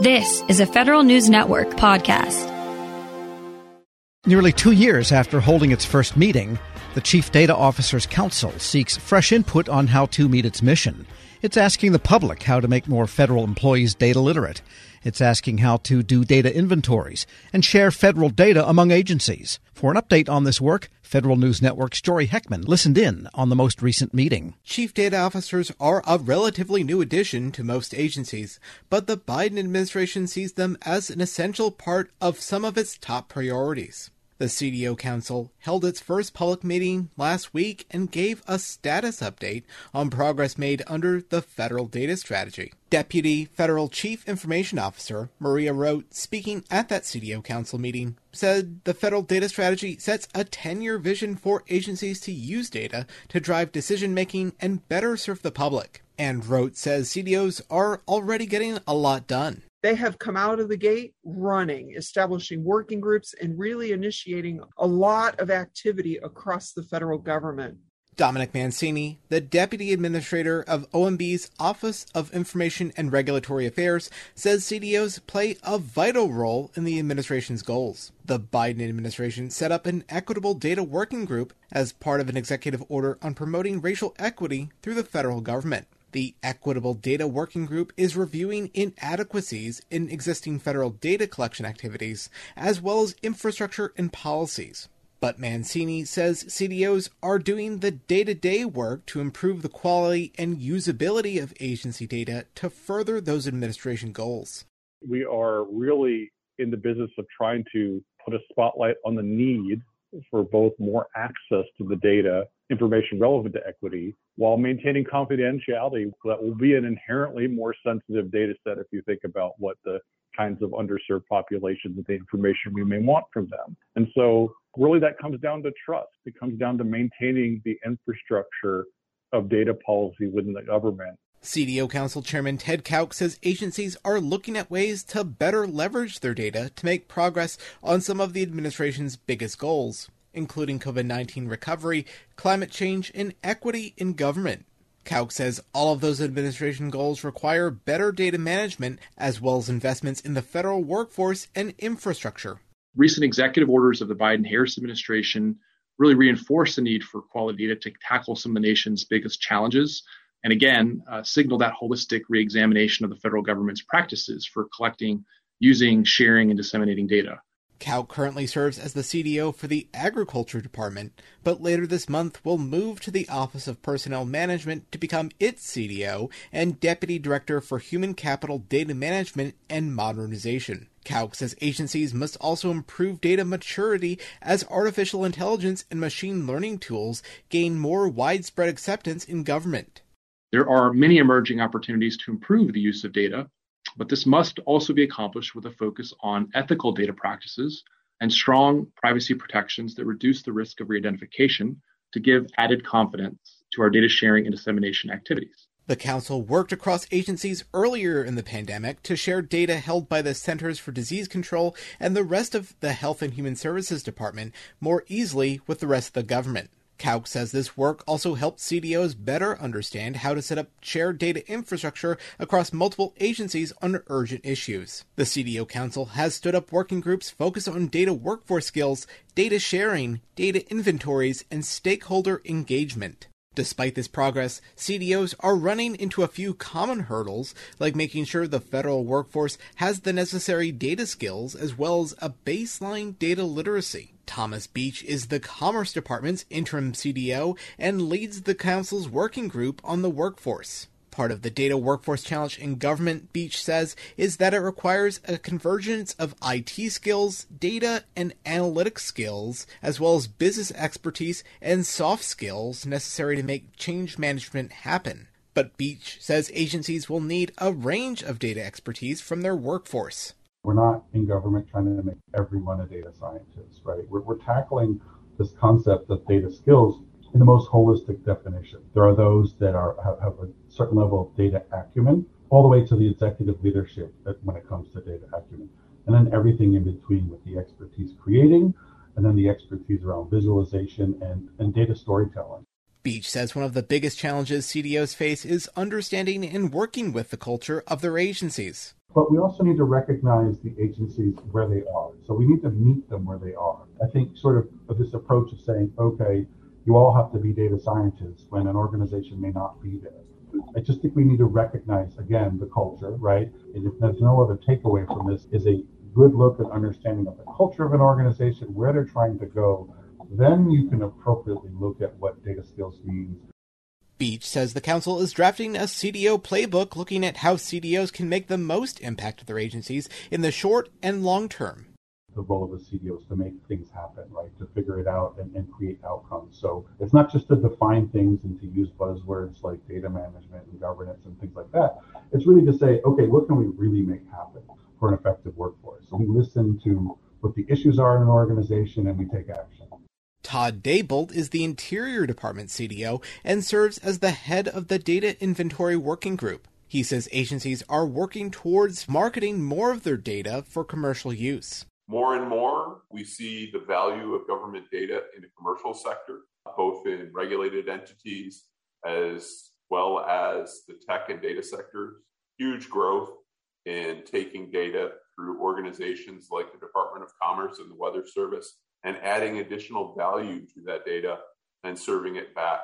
This is a Federal News Network podcast. Nearly two years after holding its first meeting, the Chief Data Officers Council seeks fresh input on how to meet its mission. It's asking the public how to make more federal employees data literate. It's asking how to do data inventories and share federal data among agencies. For an update on this work, Federal News Network's Jory Heckman listened in on the most recent meeting. Chief data officers are a relatively new addition to most agencies, but the Biden administration sees them as an essential part of some of its top priorities. The CDO Council held its first public meeting last week and gave a status update on progress made under the federal data strategy. Deputy Federal Chief Information Officer Maria Roat, speaking at that CDO Council meeting, said the federal data strategy sets a 10 year vision for agencies to use data to drive decision making and better serve the public. And Roat says CDOs are already getting a lot done they have come out of the gate running, establishing working groups, and really initiating a lot of activity across the federal government. Dominic Mancini, the Deputy Administrator of OMB's Office of Information and Regulatory Affairs, says CDOs play a vital role in the administration's goals. The Biden administration set up an equitable data working group as part of an executive order on promoting racial equity through the federal government. The Equitable Data Working Group is reviewing inadequacies in existing federal data collection activities, as well as infrastructure and policies. But Mancini says CDOs are doing the day to day work to improve the quality and usability of agency data to further those administration goals. We are really in the business of trying to put a spotlight on the need for both more access to the data, information relevant to equity, while maintaining confidentiality that will be an inherently more sensitive data set if you think about what the kinds of underserved populations and the information we may want from them. And so really that comes down to trust. It comes down to maintaining the infrastructure of data policy within the government CDO Council Chairman Ted Kaouk says agencies are looking at ways to better leverage their data to make progress on some of the administration's biggest goals, including COVID 19 recovery, climate change, and equity in government. Kaouk says all of those administration goals require better data management as well as investments in the federal workforce and infrastructure. Recent executive orders of the Biden Harris administration really reinforce the need for quality data to tackle some of the nation's biggest challenges and again uh, signal that holistic reexamination of the federal government's practices for collecting, using, sharing, and disseminating data. Kaouk currently serves as the CDO for the Agriculture Department, but later this month will move to the Office of Personnel Management to become its CDO and Deputy Director for Human Capital Data Management and Modernization. Kaouk says agencies must also improve data maturity as artificial intelligence and machine learning tools gain more widespread acceptance in government. There are many emerging opportunities to improve the use of data, but this must also be accomplished with a focus on ethical data practices and strong privacy protections that reduce the risk of re-identification to give added confidence to our data sharing and dissemination activities. The Council worked across agencies earlier in the pandemic to share data held by the Centers for Disease Control and the rest of the Health and Human Services Department more easily with the rest of the government. Kaouk says this work also helped CDOs better understand how to set up shared data infrastructure across multiple agencies on urgent issues. The CDO Council has stood up working groups focused on data workforce skills, data sharing, data inventories, and stakeholder engagement. Despite this progress, CDOs are running into a few common hurdles, like making sure the federal workforce has the necessary data skills as well as a baseline data literacy. Thomas Beach is the Commerce Department's interim CDO and leads the Council's working group on the workforce. Part of the data workforce challenge in government, Beach says, is that it requires a convergence of IT skills, data and analytics skills, as well as business expertise and soft skills necessary to make change management happen. But Beach says agencies will need a range of data expertise from their workforce. We're not in government trying to make everyone a data scientist, right? We're, we're tackling this concept of data skills in the most holistic definition. There are those that are have, have a certain level of data acumen, all the way to the executive leadership when it comes to data acumen, and then everything in between with the expertise creating, and then the expertise around visualization and, and data storytelling. Beach says one of the biggest challenges CDOs face is understanding and working with the culture of their agencies. But we also need to recognize the agencies where they are. So we need to meet them where they are. I think sort of this approach of saying, okay, you all have to be data scientists when an organization may not be there. I just think we need to recognize again the culture, right? And if there's no other takeaway from this, is a good look and understanding of the culture of an organization, where they're trying to go. Then you can appropriately look at what data skills means Beach says the council is drafting a CDO playbook looking at how CDOs can make the most impact of their agencies in the short and long term. The role of a CDO is to make things happen, right? To figure it out and, and create outcomes. So it's not just to define things and to use buzzwords like data management and governance and things like that. It's really to say, okay, what can we really make happen for an effective workforce? So we listen to what the issues are in an organization and we take action. Todd Dabolt is the Interior Department CDO and serves as the head of the Data Inventory Working Group. He says agencies are working towards marketing more of their data for commercial use. More and more, we see the value of government data in the commercial sector, both in regulated entities as well as the tech and data sectors. Huge growth in taking data through organizations like the Department of Commerce and the Weather Service and adding additional value to that data and serving it back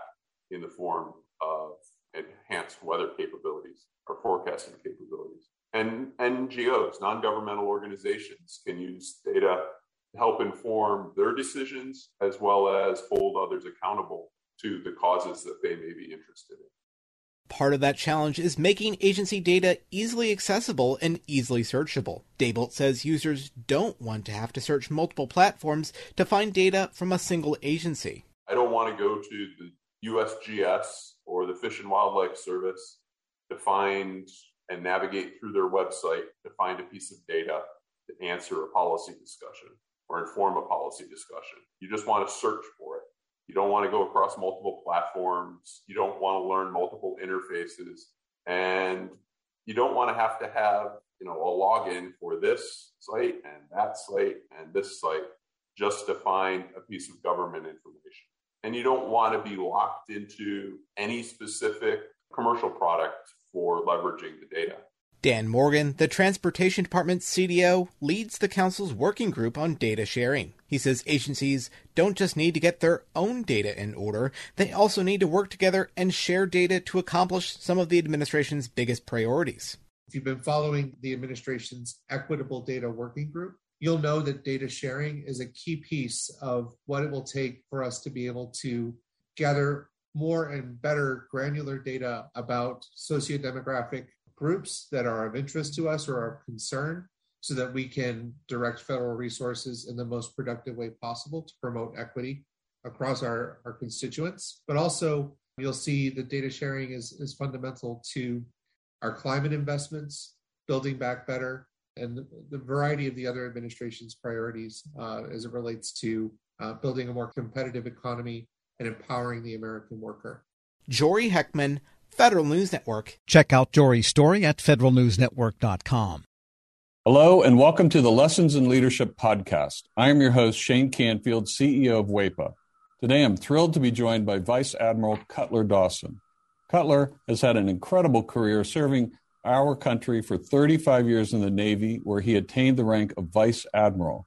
in the form of enhanced weather capabilities or forecasting capabilities. And NGOs, non governmental organizations, can use data to help inform their decisions as well as hold others accountable to the causes that they may be interested in. Part of that challenge is making agency data easily accessible and easily searchable. Dabolt says users don't want to have to search multiple platforms to find data from a single agency. I don't want to go to the USGS or the Fish and Wildlife Service to find and navigate through their website to find a piece of data to answer a policy discussion or inform a policy discussion. You just want to search for it. You don't want to go across multiple platforms. You don't want to learn multiple interfaces. And you don't want to have to have, you know, a login for this site and that site and this site just to find a piece of government information. And you don't want to be locked into any specific commercial product for leveraging the data. Dan Morgan, the Transportation Department's CDO, leads the Council's working group on data sharing. He says agencies don't just need to get their own data in order, they also need to work together and share data to accomplish some of the administration's biggest priorities. If you've been following the administration's Equitable Data Working Group, you'll know that data sharing is a key piece of what it will take for us to be able to gather more and better granular data about sociodemographic groups that are of interest to us or of concern so that we can direct federal resources in the most productive way possible to promote equity across our, our constituents. But also, you'll see that data sharing is, is fundamental to our climate investments, building back better, and the, the variety of the other administration's priorities uh, as it relates to uh, building a more competitive economy and empowering the American worker. Jory Heckman, Federal News Network. Check out Jory's story at federalnewsnetwork.com. Hello, and welcome to the Lessons in Leadership podcast. I am your host, Shane Canfield, CEO of WEPA. Today, I'm thrilled to be joined by Vice Admiral Cutler Dawson. Cutler has had an incredible career serving our country for 35 years in the Navy, where he attained the rank of Vice Admiral.